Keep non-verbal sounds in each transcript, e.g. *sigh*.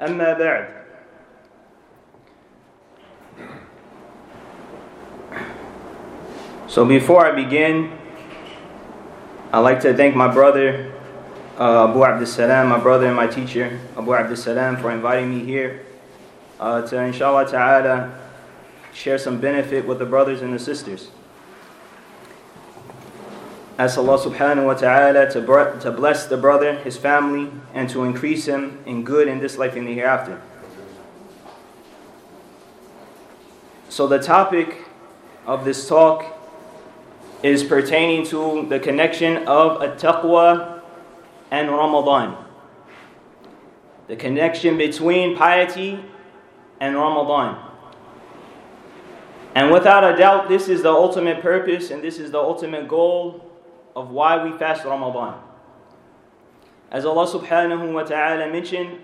اما بعد So before I begin, I'd like to thank my brother uh, Abu Abdus Salam, my brother and my teacher Abu Abdus Salam, for inviting me here uh, to inshallah ta'ala share some benefit with the brothers and the sisters. Ask Allah subhanahu wa ta'ala to, br- to bless the brother, his family, and to increase him in good in this life and the hereafter. So, the topic of this talk is pertaining to the connection of at-taqwa and Ramadan. The connection between piety and Ramadan. And without a doubt, this is the ultimate purpose and this is the ultimate goal of why we fast Ramadan. As Allah subhanahu wa ta'ala mentioned,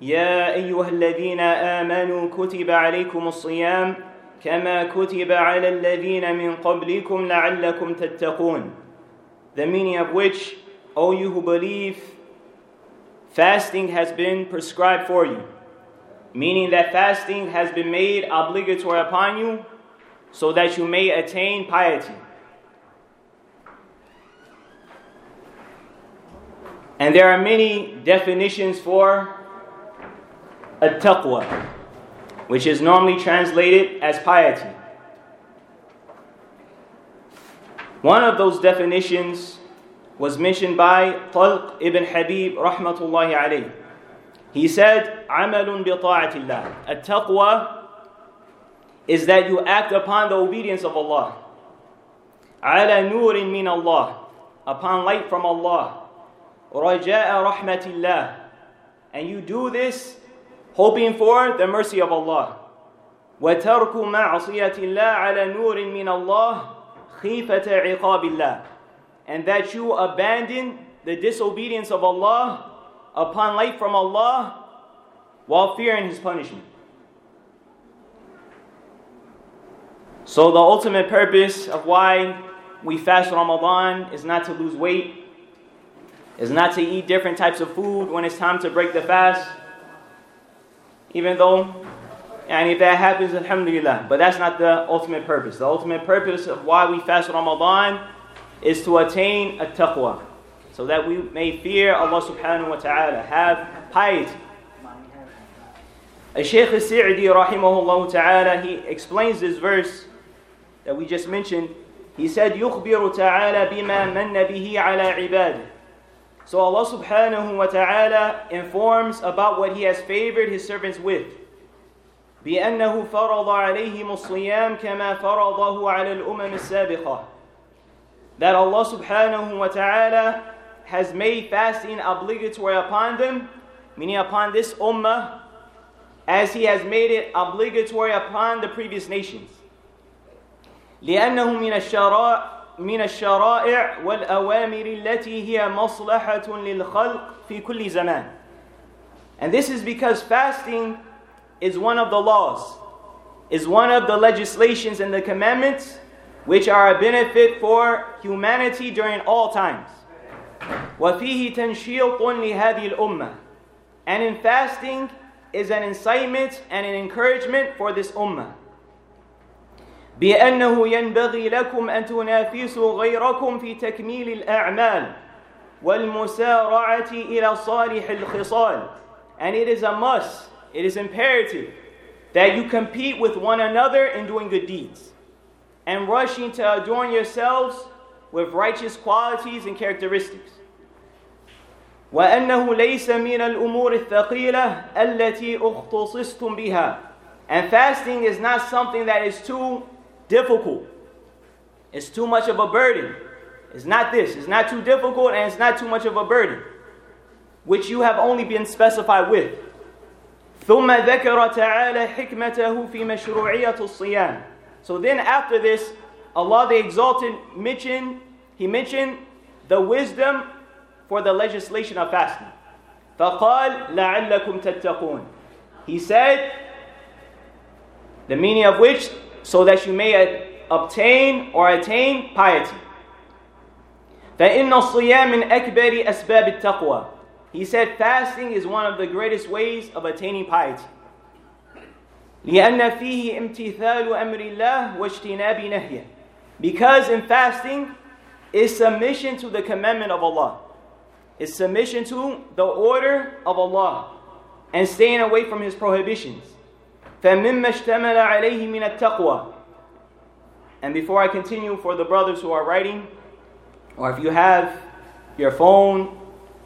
يا أيها الذين آمنوا كتب عليكم الصيام كما كتب على الذين من قبلكم لعلكم تتقون. The meaning of which, O you who believe, fasting has been prescribed for you. Meaning that fasting has been made obligatory upon you so that you may attain piety. And there are many definitions for a taqwa, which is normally translated as piety. One of those definitions was mentioned by Talq ibn Habib rahmatullahi alayh. He said, عَمَلٌ بِطَاعَةِ اللَّهِ A-taqwa is that you act upon the obedience of Allah. عَلَى نُورٍ مِّنَ اللَّهِ Upon light from Allah. رَجَاءَ رَحْمَةِ اللَّهِ And you do this hoping for the mercy of Allah. وَتَرْكُ مَعْصِيَةِ اللَّهِ عَلَى نُورٍ مِّنَ اللَّهِ خِيفَةَ عِقَابِ اللَّهِ And that you abandon the disobedience of Allah upon light from Allah while fearing His punishment. So, the ultimate purpose of why we fast Ramadan is not to lose weight, is not to eat different types of food when it's time to break the fast. Even though, and if that happens, Alhamdulillah. But that's not the ultimate purpose. The ultimate purpose of why we fast Ramadan is to attain a taqwa so that we may fear Allah subhanahu wa ta'ala, have piety. A Shaykh al-Sa'di rahimahullah ta'ala, he explains this verse that we just mentioned. He said, يُخْبِرُ تَعَالَى بِمَا مَنَّ بِهِ عَلَى عِبَادِهِ So Allah subhanahu wa ta'ala informs about what He has favored His servants with. بأنه فرض عليهم الصيام كما فرضه على الأمم السابقة. That Allah subhanahu wa ta'ala has made fasting obligatory upon them, meaning upon this ummah, as He has made it obligatory upon the previous nations. لأنه من الشرائع من الشرائع والأوامر التي هي مصلحة للخلق في كل زمان. And this is because fasting is one of the laws, is one of the legislations and the commandments which are a benefit for humanity during all times. وفيه تنشيط لهذه الأمة. And in fasting is an incitement and an encouragement for this ummah. بأنه ينبغي لكم أن تنافسوا غيركم في تكميل الأعمال والمسارعة إلى صالح الخصال. And it is a must, it is imperative that you compete with one another in doing good deeds and rushing to adorn yourselves with righteous qualities and characteristics. وأنه ليس من الأمور الثقيلة التي اختصصتم بها. And fasting is not something that is too difficult. It's too much of a burden. It's not this. It's not too difficult and it's not too much of a burden, which you have only been specified with. ثم ذكر تعالى حكمته في مشروعية الصيام. So then after this, Allah the Exalted mentioned, He mentioned the wisdom for the legislation of fasting. فقال لعلكم تتقون. He said, the meaning of which, so that you may obtain or attain piety. فإن الصيام من أكبر أسباب التقوى. He said fasting is one of the greatest ways of attaining piety. لأن فيه امتثال أمر الله واجتناب نهيه. Because in fasting is submission to the commandment of Allah. Is submission to the order of Allah and staying away from his prohibitions. فمما اشتمل عليه من التقوى. And before I continue, for the brothers who are writing, or if you have your phone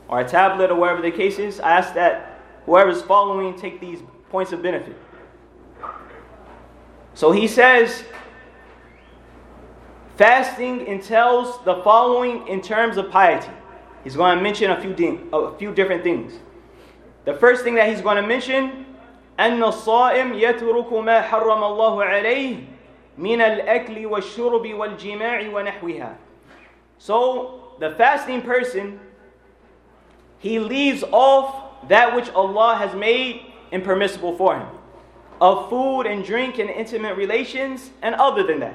or a tablet or whatever the case is, I ask that whoever's following take these points of benefit. So he says, fasting entails the following in terms of piety. He's going to mention a few, ding, a few different things. The first thing that he's going to mention, أن الصائم يترك ما حرم الله عليه من الأكل والشرب والجماع ونحوها. So the fasting person, he leaves off that which Allah has made impermissible for him, of food and drink and intimate relations, and other than that.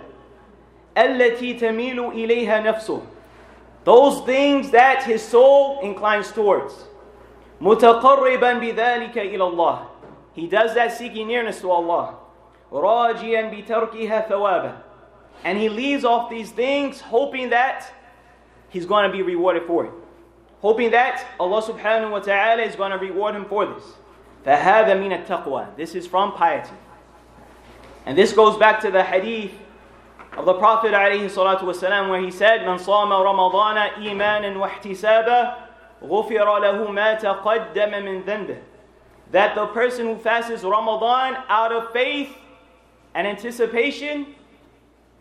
التي تميل إليها نفسه. Those things that his soul inclines towards. متقربا بذلك إلى الله. He does that seeking nearness to Allah. راجيا بتركها ثوابا. And he leaves off these things hoping that he's going to be rewarded for it. Hoping that Allah subhanahu wa ta'ala is going to reward him for this. فهذا من التقوى. This is from piety. And this goes back to the hadith of the Prophet عليه الصلاة والسلام where he said من صام رمضان إيمانا واحتسابا غفر له ما تقدم من ذنبه that the person who fasts Ramadan out of faith and anticipation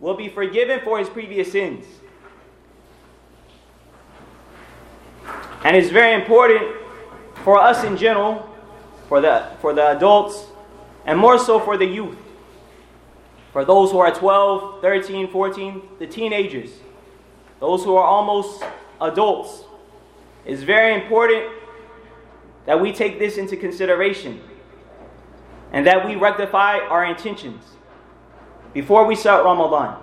will be forgiven for his previous sins. And it's very important for us in general, for the, for the adults, and more so for the youth, for those who are 12, 13, 14, the teenagers, those who are almost adults. It's very important that we take this into consideration and that we rectify our intentions before we start Ramadan.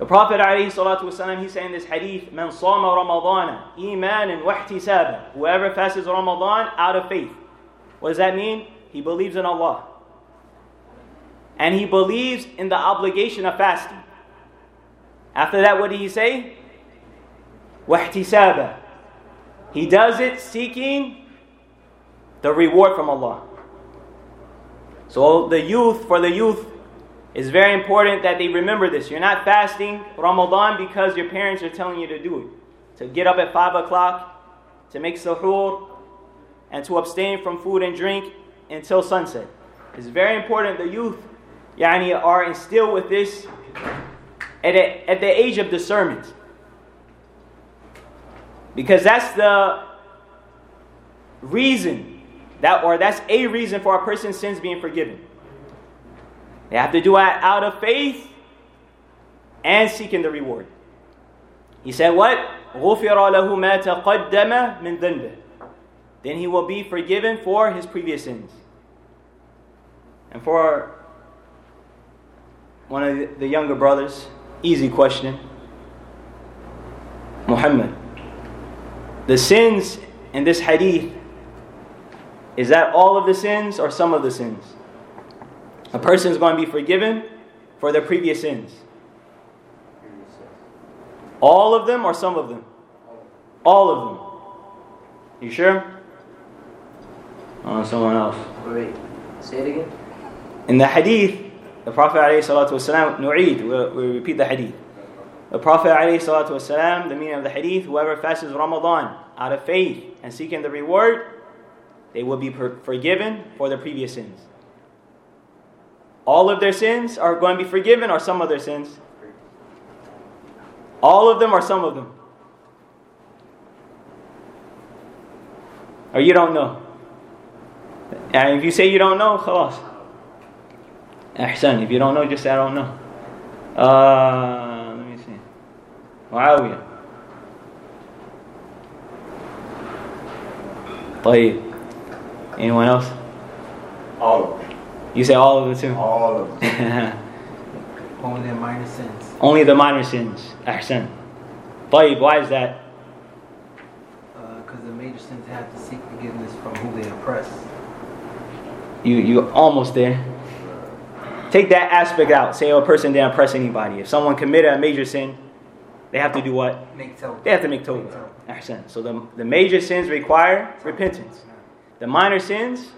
The Prophet he said in this hadith, Man sama Ramadan, iman wahtisaba. Whoever fasts Ramadan out of faith. What does that mean? He believes in Allah. And he believes in the obligation of fasting. After that, what did he say? Wahtisaba. He does it seeking the reward from Allah. So the youth, for the youth, it's very important that they remember this. You're not fasting Ramadan because your parents are telling you to do it. To get up at 5 o'clock, to make suhoor, and to abstain from food and drink until sunset. It's very important the youth yani, are instilled with this at, a, at the age of discernment. Because that's the reason that or that's a reason for a person's sins being forgiven. They have to do it out of faith and seeking the reward. He said, What? Then he will be forgiven for his previous sins. And for one of the younger brothers, easy question. Muhammad, the sins in this hadith, is that all of the sins or some of the sins? A person is going to be forgiven for their previous sins. All of them or some of them? All of them. You sure? Oh, someone else. Wait, say it again. In the hadith, the Prophet ﷺ, we repeat the hadith. The Prophet ﷺ, the meaning of the hadith, whoever fasts Ramadan out of faith and seeking the reward, they will be forgiven for their previous sins. All of their sins are going to be forgiven, or some of their sins? All of them, or some of them? Or you don't know? And if you say you don't know, خلاص. أحسن. If you don't know, just say I don't know. Uh, let me see. معاوية. طيب. Anyone else? All of them. You say all of it too? All of them. *laughs* Only the minor sins. Only the minor sins. أحسن. طيب, why is that? Because the major sins have to seek forgiveness from who they oppress. You you almost there. Take that aspect out. Say oh, a person didn't oppress anybody. If someone committed a major sin, they have to do what? Make tawbah. They have to make tawbah. Ahsan. So the, the major sins require repentance. The minor sins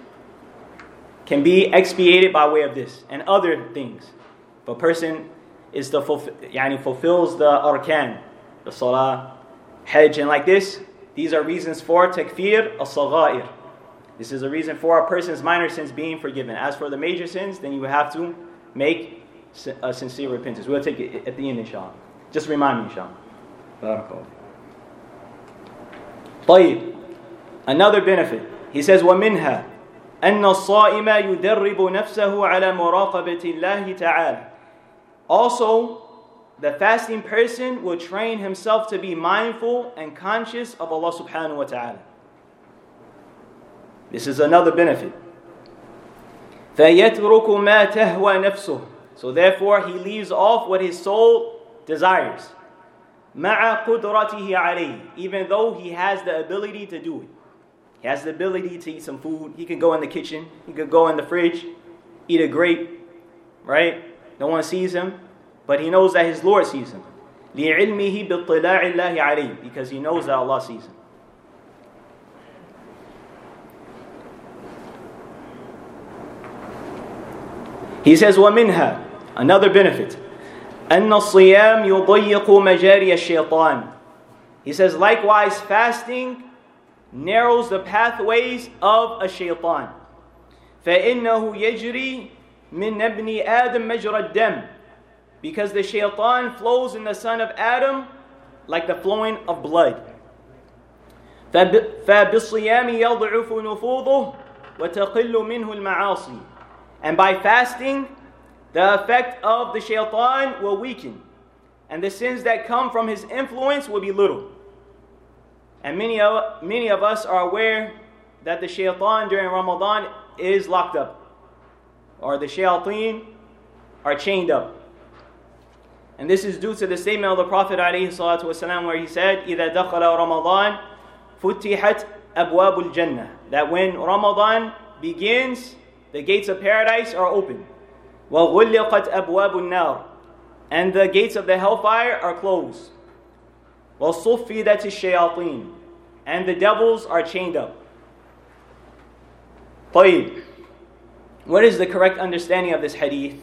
can be expiated by way of this and other things. If a person is the yani fulfills the arkan, the salah, hajj, and like this, these are reasons for takfir al-saghair. This is a reason for a person's minor sins being forgiven. As for the major sins, then you have to make a sincere repentance. We'll take it at the end, inshallah. Just remind me, inshallah. Barakallah. طيب. Another benefit. He says, وَمِنْهَا أن الصائم يدرب نفسه على مراقبة الله تعالى. Also, the fasting person will train himself to be mindful and conscious of Allah subhanahu wa ta'ala. This is another benefit. فَيَتْرُكُ مَا تَهْوَى نَفْسُهُ So therefore he leaves off what his soul desires. مَعَ قُدْرَتِهِ عَلَيْهِ Even though he has the ability to do it. He has the ability to eat some food. He can go in the kitchen. He could go in the fridge, eat a grape, right? No one sees him, but he knows that his Lord sees him. لِعِلْمِهِ بِاطِّلَاعِ اللَّهِ عَلَيْهِ Because he knows that Allah sees him. He says, وَمِنْهَا Another benefit. أَنَّ الصِّيَامِ يُضَيِّقُ مَجَارِيَ الشَّيْطَانِ He says, likewise, fasting narrows the pathways of a shaitan. فَإِنَّهُ يَجْرِي مِنْ ابْنِ آدَمْ مَجْرَى الدَّمِ Because the shaitan flows in the son of Adam like the flowing of blood. فَبِالصِّيَامِ يَضْعُفُ نُفُوذُهُ وَتَقِلُّ مِنْهُ الْمَعَاصِي And by fasting, the effect of the shaitan will weaken. And the sins that come from his influence will be little. And many of, many of us are aware that the shaitan during Ramadan is locked up. Or the shayateen are chained up. And this is due to the statement of the Prophet ﷺ where he said, إِذَا دَخَلَ رَمَضَانَ فُتِحَتْ أَبْوَابُ الْجَنَّةِ That when Ramadan begins, the gates of paradise are open. وَغُلِّقَتْ أَبْوَابُ النَّارِ And the gates of the hellfire are closed. وَصُفِّدَتِ الشَّيَاطِينَ And the devils are chained up. طيب. What is the correct understanding of this hadith?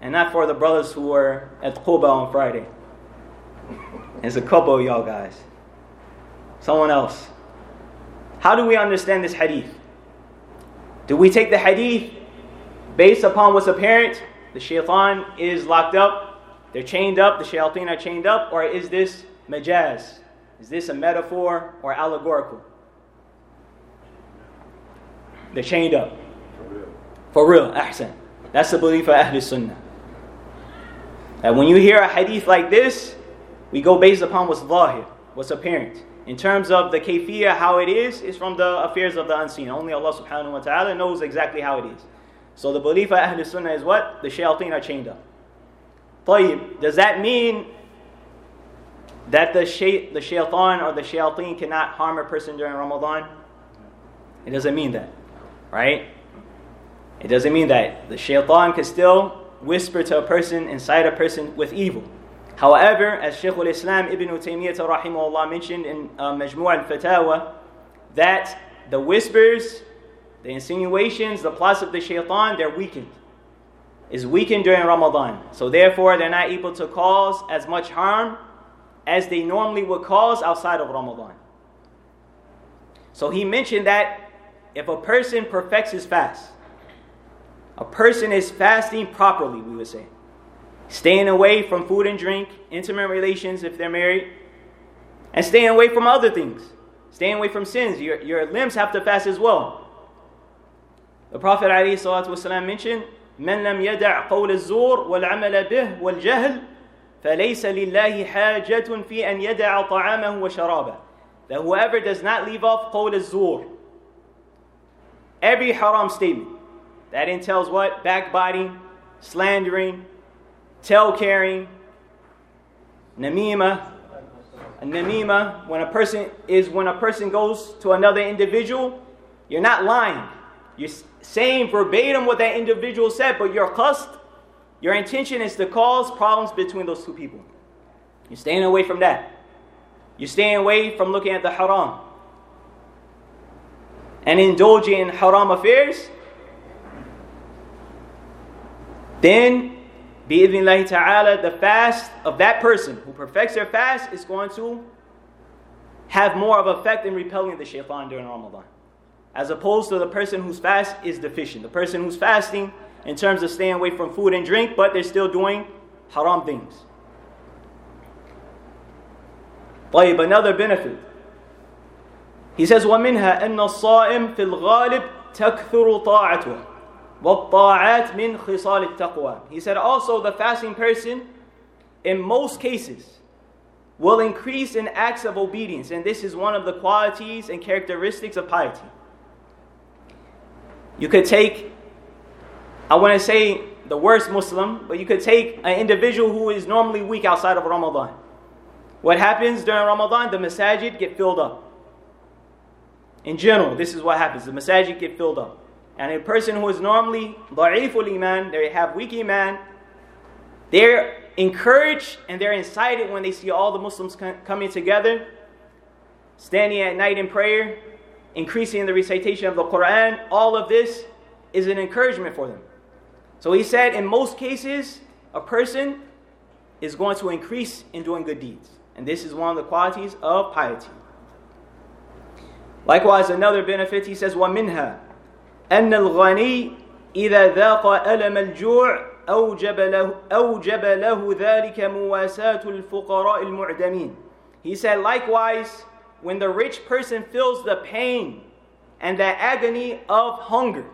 And not for the brothers who were at Quba on Friday. It's a couple of y'all guys. Someone else. How do we understand this hadith? Do we take the hadith based upon what's apparent? The shaitan is locked up, they're chained up, the shayateen are chained up, or is this majaz? Is this a metaphor or allegorical? They're chained up. For real, For real, ahsan. That's the belief of Ahl Sunnah. That when you hear a hadith like this, we go based upon what's zahir, what's apparent. In terms of the kayfiyah, how it is, is from the affairs of the unseen. Only Allah subhanahu wa ta'ala knows exactly how it is. So the belief of Ahl Sunnah is what? The shayateen are chained up. طيب, does that mean that the, shay- the shaitan or the shayateen cannot harm a person during Ramadan? It doesn't mean that, right? It doesn't mean that. The shaitan can still whisper to a person, incite a person with evil. However, as Shaykh al-Islam Ibn Taymiyyah rahimahullah mentioned in uh, Majmu' al-Fatawa, that the whispers, the insinuations, the plots of the shaitan, they're weakened. Is weakened during Ramadan. So therefore, they're not able to cause as much harm as they normally would cause outside of Ramadan. So he mentioned that if a person perfects his fast, a person is fasting properly, we would say. Staying away from food and drink, intimate relations if they're married, and staying away from other things. Staying away from sins. Your, your limbs have to fast as well. The Prophet ﷺ mentioned, من لم يدع قول الزور والعمل به والجهل فليس لله حاجة في أن يدع طعامه وشرابه. That whoever does not leave off قول الزور, every haram statement, that entails what? Backbiting, slandering, tale carrying, namima. Namima, when a person is when a person goes to another individual, you're not lying. You're saying verbatim what that individual said, but your qasd, your intention is to cause problems between those two people. You're staying away from that. You're staying away from looking at the haram. And indulging in haram affairs. Then, bi'idhnillahi ta'ala, the fast of that person who perfects their fast is going to have more of effect in repelling the shaitan during Ramadan as opposed to the person whose fast is deficient. The person who's fasting in terms of staying away from food and drink, but they're still doing haram things. طيب, another benefit. He says, وَمِنْهَا أَنَّ الصَّائِمْ فِي الْغَالِبِ تَكْثُرُ طَاعَتُهُ وَالطَّاعَاتْ مِنْ خِصَالِ التَّقْوَى He said also the fasting person, in most cases, will increase in acts of obedience. And this is one of the qualities and characteristics of piety. You could take, I want to say the worst Muslim, but you could take an individual who is normally weak outside of Ramadan. What happens during Ramadan? The masajid get filled up. In general, this is what happens. The masajid get filled up. And a person who is normally da'iful iman, they have weak iman, they're encouraged and they're incited when they see all the Muslims coming together, standing at night in prayer, increasing the recitation of the Quran, all of this is an encouragement for them. So he said, in most cases, a person is going to increase in doing good deeds. And this is one of the qualities of piety. Likewise, another benefit, he says, وَمِنْهَا أَنَّ الْغَنِي إِذَا ذَاقَ أَلَمَ الْجُوعِ أوجب له, أوجب له ذلك مواساة الفقراء المعدمين. He said, likewise, when the rich person feels the pain and the agony of hunger.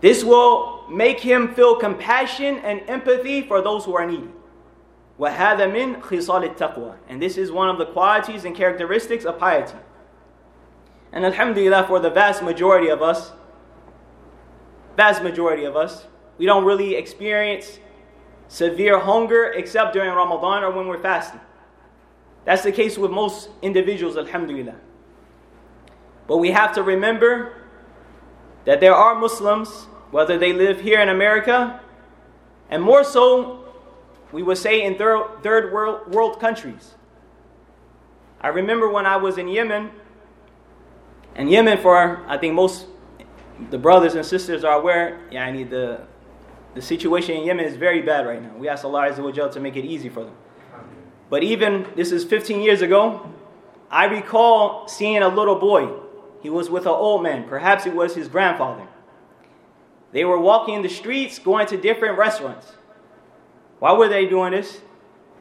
This will make him feel compassion and empathy for those who are needy. وَهَذَا مِنْ خِصَالِ التَّقْوَى And this is one of the qualities and characteristics of piety. And alhamdulillah, for the vast majority of us, vast majority of us, we don't really experience severe hunger except during Ramadan or when we're fasting. That's the case with most individuals, alhamdulillah. But we have to remember that there are Muslims, whether they live here in America, and more so, we would say in third, third world, world countries. I remember when I was in Yemen, and Yemen, for I think most the brothers and sisters are aware, yeah, I need the, the situation in Yemen is very bad right now. We ask Allah to make it easy for them. But even, this is 15 years ago, I recall seeing a little boy. He was with an old man. Perhaps it was his grandfather. They were walking in the streets, going to different restaurants. Why were they doing this?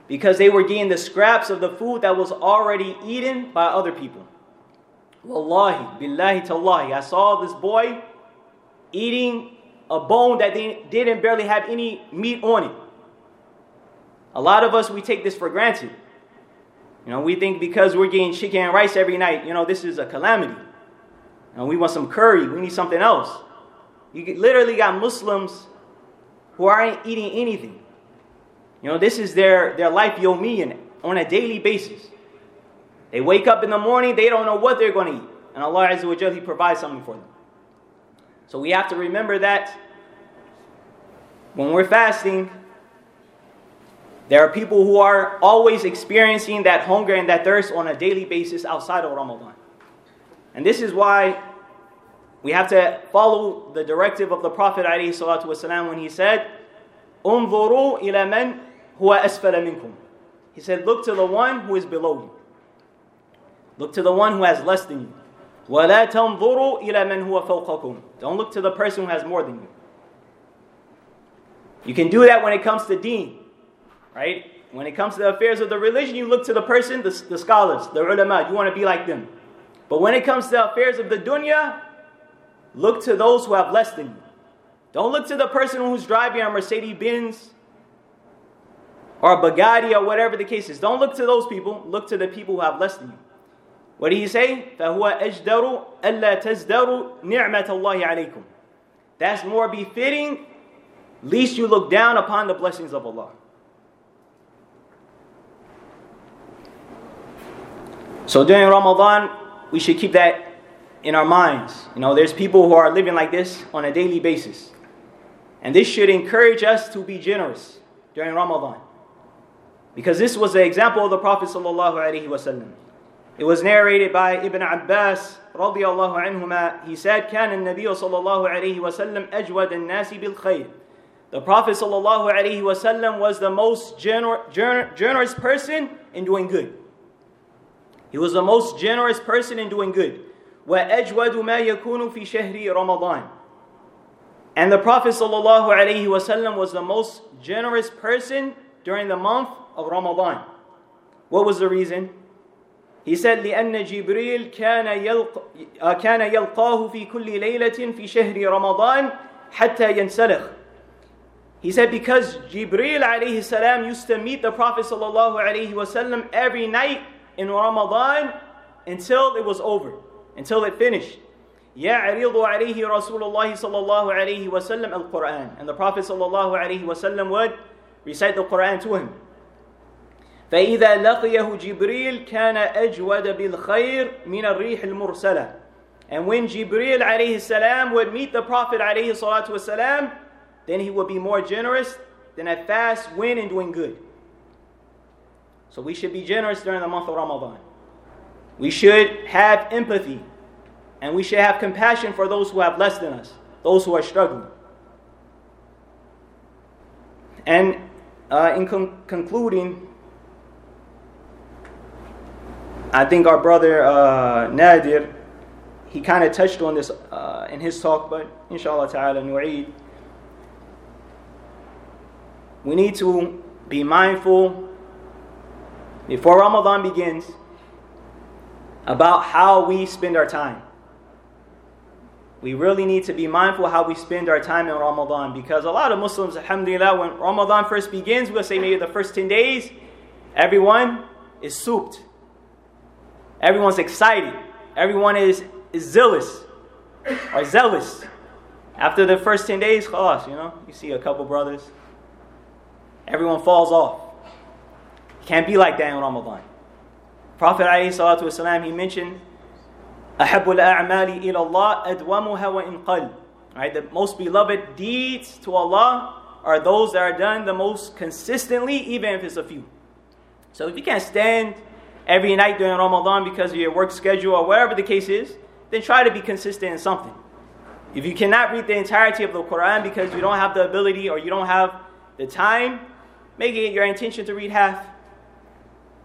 Because they were getting the scraps of the food that was already eaten by other people. Wallahi, billahi tallahi, I saw this boy eating a bone that they didn't barely have any meat on it. A lot of us, we take this for granted. You know, we think because we're getting chicken and rice every night, you know, this is a calamity. And we want some curry, we need something else. You literally got Muslims who aren't eating anything. You know, this is their, their life yomiyan on a daily basis. They wake up in the morning, they don't know what they're going to eat. And Allah Azza wa Jal, He provides something for them. So we have to remember that when we're fasting, there are people who are always experiencing that hunger and that thirst on a daily basis outside of Ramadan. And this is why we have to follow the directive of the Prophet ﷺ when he said, انظروا إلى من هو أسفل منكم. He said, look to the one who is below you. Look to the one who has less than you. ولا تنظروا إلى من هو فوقكم. Don't look to the person who has more than you. You can do that when it comes to deen right? When it comes to the affairs of the religion, you look to the person, the, the scholars, the ulama, you want to be like them. But when it comes to the affairs of the dunya, look to those who have less than you. Don't look to the person who's driving a Mercedes Benz or a Bugatti or whatever the case is. Don't look to those people. Look to the people who have less than you. What did he say? فَهُوَ أَجْدَرُ أَلَّا تَزْدَرُ نِعْمَةَ اللَّهِ عَلَيْكُمْ That's more befitting, least you look down upon the blessings of Allah. So during Ramadan, we should keep that in our minds. You know, there's people who are living like this on a daily basis. And this should encourage us to be generous during Ramadan. Because this was the example of the Prophet sallallahu alaihi wasallam. It was narrated by Ibn Abbas رضي الله عنهما. He said, كان النبي صلى الله عليه وسلم أجود الناس بالخير. The Prophet صلى الله عليه وسلم was the most gener- gener- generous person in doing good. He was the most generous person in doing good. وَأَجْوَدُ مَا يَكُونُ فِي شَهْرِ رَمَضَانِ And the Prophet ﷺ was the most generous person during the month of Ramadan. What was the reason? He said, لأن جبريل كان يلق... كان يلقاه في كل ليلة في شهر رمضان حتى ينسلخ. He said because Jibril alayhi salam used to meet the Prophet sallallahu alayhi wasallam every night in Ramadan until it was over, until it finished. يعرض عليه رسول الله صلى الله عليه وسلم القرآن and the Prophet صلى الله عليه وسلم would recite the Quran to him. فإذا لقيه جبريل كان أجود بالخير من الريح المرسلة. And when Jibril عليه السلام would meet the Prophet عليه الصلاة والسلام, then he would be more generous than a fast wind in doing good. So we should be generous during the month of Ramadan. We should have empathy and we should have compassion for those who have less than us, those who are struggling. And uh, in con- concluding, I think our brother uh, Nadir, he kind of touched on this uh, in his talk, but inshallah ta'ala, nu'eed. We need to be mindful before Ramadan begins about how we spend our time. We really need to be mindful how we spend our time in Ramadan because a lot of Muslims, alhamdulillah, when Ramadan first begins, we'll say maybe the first 10 days, everyone is souped. Everyone's excited. Everyone is, is zealous or zealous. After the first 10 days, khalas, you know, you see a couple brothers, everyone falls off. Can't be like that in Ramadan. Prophet والسلام, he mentioned, أحب الأعمال إلى الله أدومها وإن قل. Right, the most beloved deeds to Allah are those that are done the most consistently, even if it's a few. So if you can't stand every night during Ramadan because of your work schedule or whatever the case is, then try to be consistent in something. If you cannot read the entirety of the Quran because you don't have the ability or you don't have the time, make it your intention to read half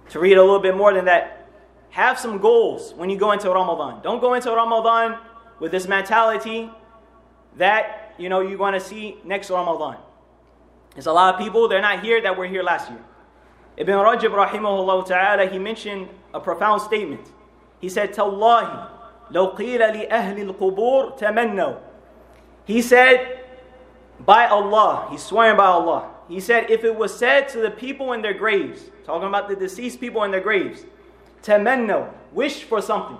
To read a little bit more than that, have some goals when you go into Ramadan. Don't go into Ramadan with this mentality that you know you're going to see next Ramadan. There's a lot of people they're not here that were here last year. Ibn Rajab rahimahullah ta'ala he mentioned a profound statement. He said, "Tallahi, li قيل al He said, "By Allah, he's swearing by Allah." He said, if it was said to the people in their graves, talking about the deceased people in their graves, تمنوا, wish for something.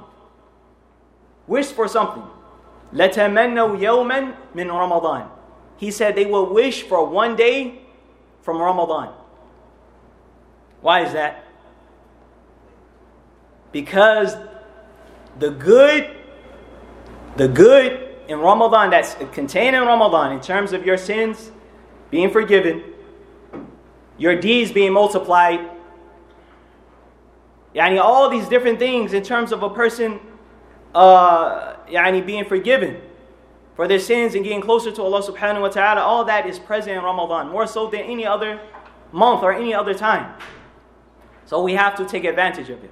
Wish for something. لتمنوا يوما من رمضان. He said they will wish for one day from Ramadan. Why is that? Because the good, the good in Ramadan that's contained in Ramadan in terms of your sins being forgiven, your deeds being multiplied, yani all these different things in terms of a person uh, yani being forgiven for their sins and getting closer to Allah subhanahu wa ta'ala, all that is present in Ramadan, more so than any other month or any other time. So we have to take advantage of it.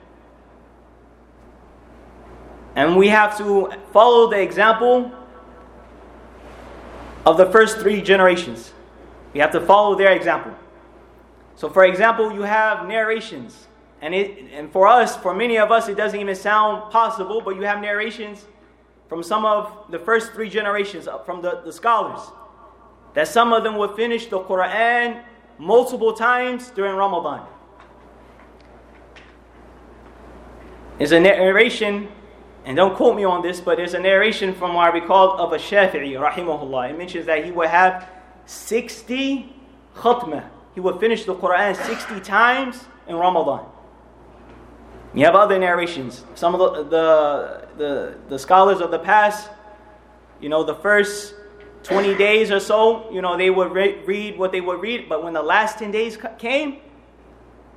And we have to follow the example of the first three generations. We have to follow their example. So, for example, you have narrations. And, it, and for us, for many of us, it doesn't even sound possible, but you have narrations from some of the first three generations, uh, from the, the scholars, that some of them would finish the Quran multiple times during Ramadan. There's a narration, and don't quote me on this, but there's a narration from what I recall of a Shafi'i, rahimahullah. It mentions that he would have 60 khatmah. He would finish the Quran 60 times in Ramadan. You have other narrations. Some of the, the, the, the scholars of the past, you know, the first 20 days or so, you know, they would re- read what they would read, but when the last 10 days came,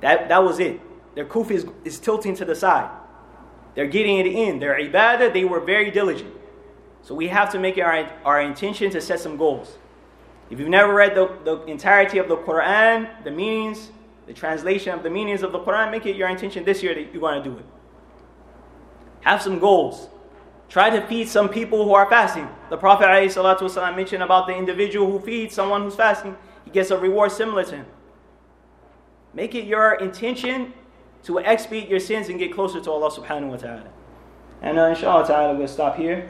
that, that was it. Their kufi is, is tilting to the side. They're getting it in. Their ibadah, they were very diligent. So we have to make our, our intention to set some goals. If you've never read the, the entirety of the Quran, the meanings, the translation of the meanings of the Quran, make it your intention this year that you're going to do it. Have some goals. Try to feed some people who are fasting. The Prophet ﷺ mentioned about the individual who feeds someone who's fasting, he gets a reward similar to him. Make it your intention to expiate your sins and get closer to Allah subhanahu wa ta'ala. And uh, inshallah ta'ala we'll stop here.